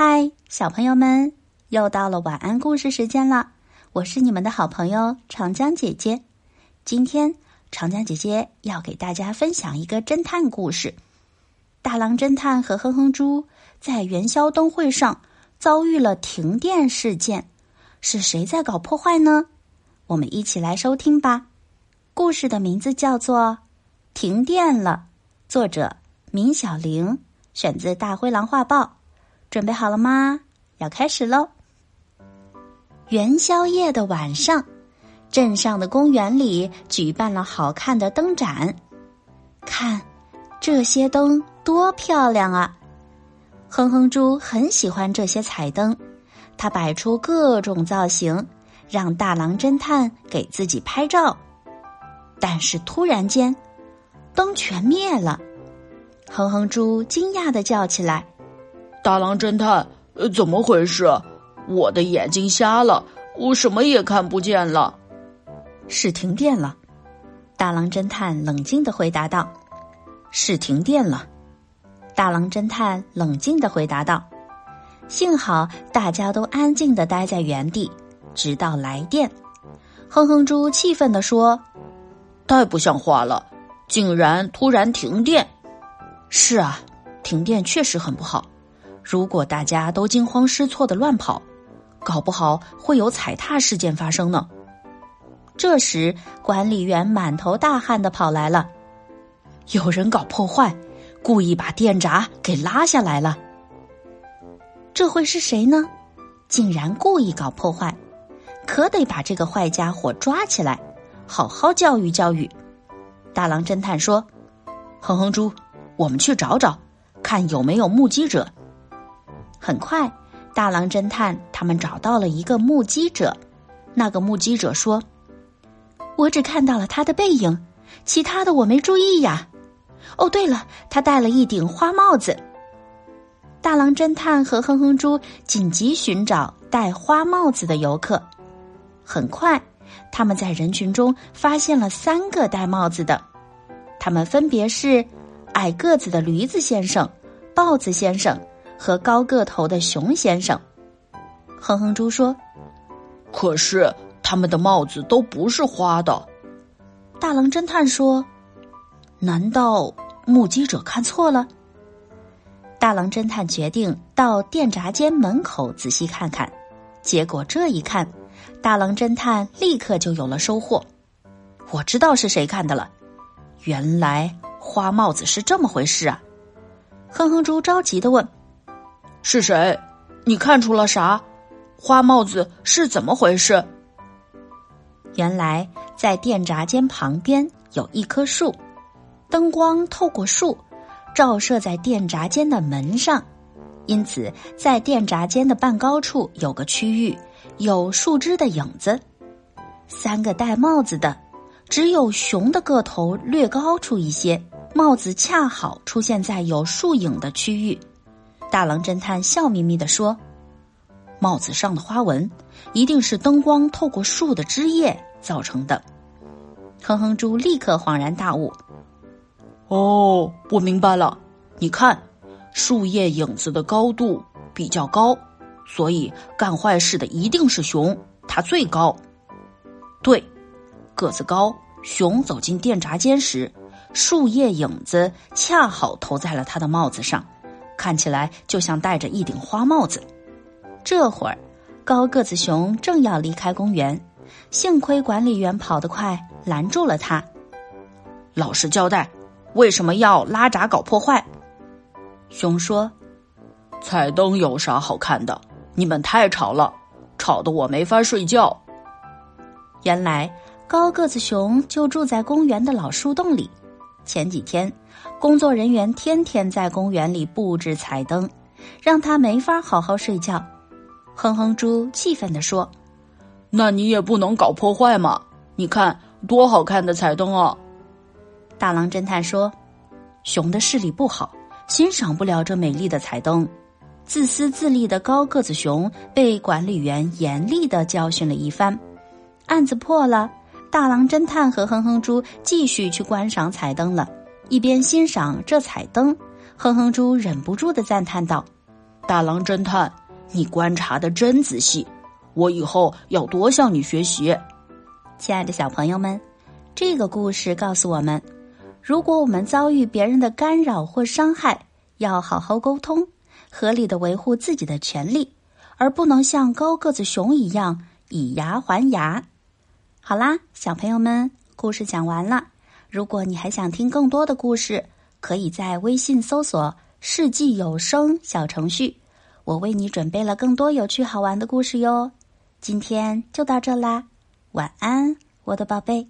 嗨，小朋友们，又到了晚安故事时间了。我是你们的好朋友长江姐姐。今天，长江姐姐要给大家分享一个侦探故事。大狼侦探和哼哼猪在元宵灯会上遭遇了停电事件，是谁在搞破坏呢？我们一起来收听吧。故事的名字叫做《停电了》，作者明小玲，选自《大灰狼画报》。准备好了吗？要开始喽！元宵夜的晚上，镇上的公园里举办了好看的灯展。看，这些灯多漂亮啊！哼哼猪很喜欢这些彩灯，他摆出各种造型，让大狼侦探给自己拍照。但是突然间，灯全灭了。哼哼猪惊讶的叫起来。大狼侦探，呃，怎么回事？我的眼睛瞎了，我什么也看不见了。是停电了。大狼侦探冷静的回答道：“是停电了。”大狼侦探冷静的回答道：“幸好大家都安静的待在原地，直到来电。”哼哼猪气愤的说：“太不像话了，竟然突然停电！”是啊，停电确实很不好。如果大家都惊慌失措的乱跑，搞不好会有踩踏事件发生呢。这时，管理员满头大汗的跑来了，有人搞破坏，故意把电闸给拉下来了。这会是谁呢？竟然故意搞破坏，可得把这个坏家伙抓起来，好好教育教育。大狼侦探说：“哼哼猪，我们去找找，看有没有目击者。”很快，大狼侦探他们找到了一个目击者。那个目击者说：“我只看到了他的背影，其他的我没注意呀。哦，对了，他戴了一顶花帽子。”大狼侦探和哼哼猪紧急寻找戴花帽子的游客。很快，他们在人群中发现了三个戴帽子的，他们分别是矮个子的驴子先生、豹子先生。和高个头的熊先生，哼哼猪说：“可是他们的帽子都不是花的。”大狼侦探说：“难道目击者看错了？”大狼侦探决定到电闸间门口仔细看看。结果这一看，大狼侦探立刻就有了收获。我知道是谁看的了，原来花帽子是这么回事啊！哼哼猪着急的问。是谁？你看出了啥？花帽子是怎么回事？原来在电闸间旁边有一棵树，灯光透过树，照射在电闸间的门上，因此在电闸间的半高处有个区域有树枝的影子。三个戴帽子的，只有熊的个头略高出一些，帽子恰好出现在有树影的区域。大狼侦探笑眯眯地说：“帽子上的花纹一定是灯光透过树的枝叶造成的。”哼哼猪立刻恍然大悟：“哦，我明白了！你看，树叶影子的高度比较高，所以干坏事的一定是熊，它最高。对，个子高，熊走进电闸间时，树叶影子恰好投在了他的帽子上。”看起来就像戴着一顶花帽子。这会儿，高个子熊正要离开公园，幸亏管理员跑得快，拦住了他。老实交代，为什么要拉闸搞破坏？熊说：“彩灯有啥好看的？你们太吵了，吵得我没法睡觉。”原来，高个子熊就住在公园的老树洞里。前几天。工作人员天天在公园里布置彩灯，让他没法好好睡觉。哼哼猪气愤地说：“那你也不能搞破坏嘛！你看多好看的彩灯啊！”大狼侦探说：“熊的视力不好，欣赏不了这美丽的彩灯。”自私自利的高个子熊被管理员严厉的教训了一番，案子破了。大狼侦探和哼哼猪继续去观赏彩灯了。一边欣赏这彩灯，哼哼猪忍不住的赞叹道：“大狼侦探，你观察的真仔细，我以后要多向你学习。亲爱的小朋友们，这个故事告诉我们：如果我们遭遇别人的干扰或伤害，要好好沟通，合理的维护自己的权利，而不能像高个子熊一样以牙还牙。好啦，小朋友们，故事讲完了。如果你还想听更多的故事，可以在微信搜索“世纪有声”小程序，我为你准备了更多有趣好玩的故事哟。今天就到这啦，晚安，我的宝贝。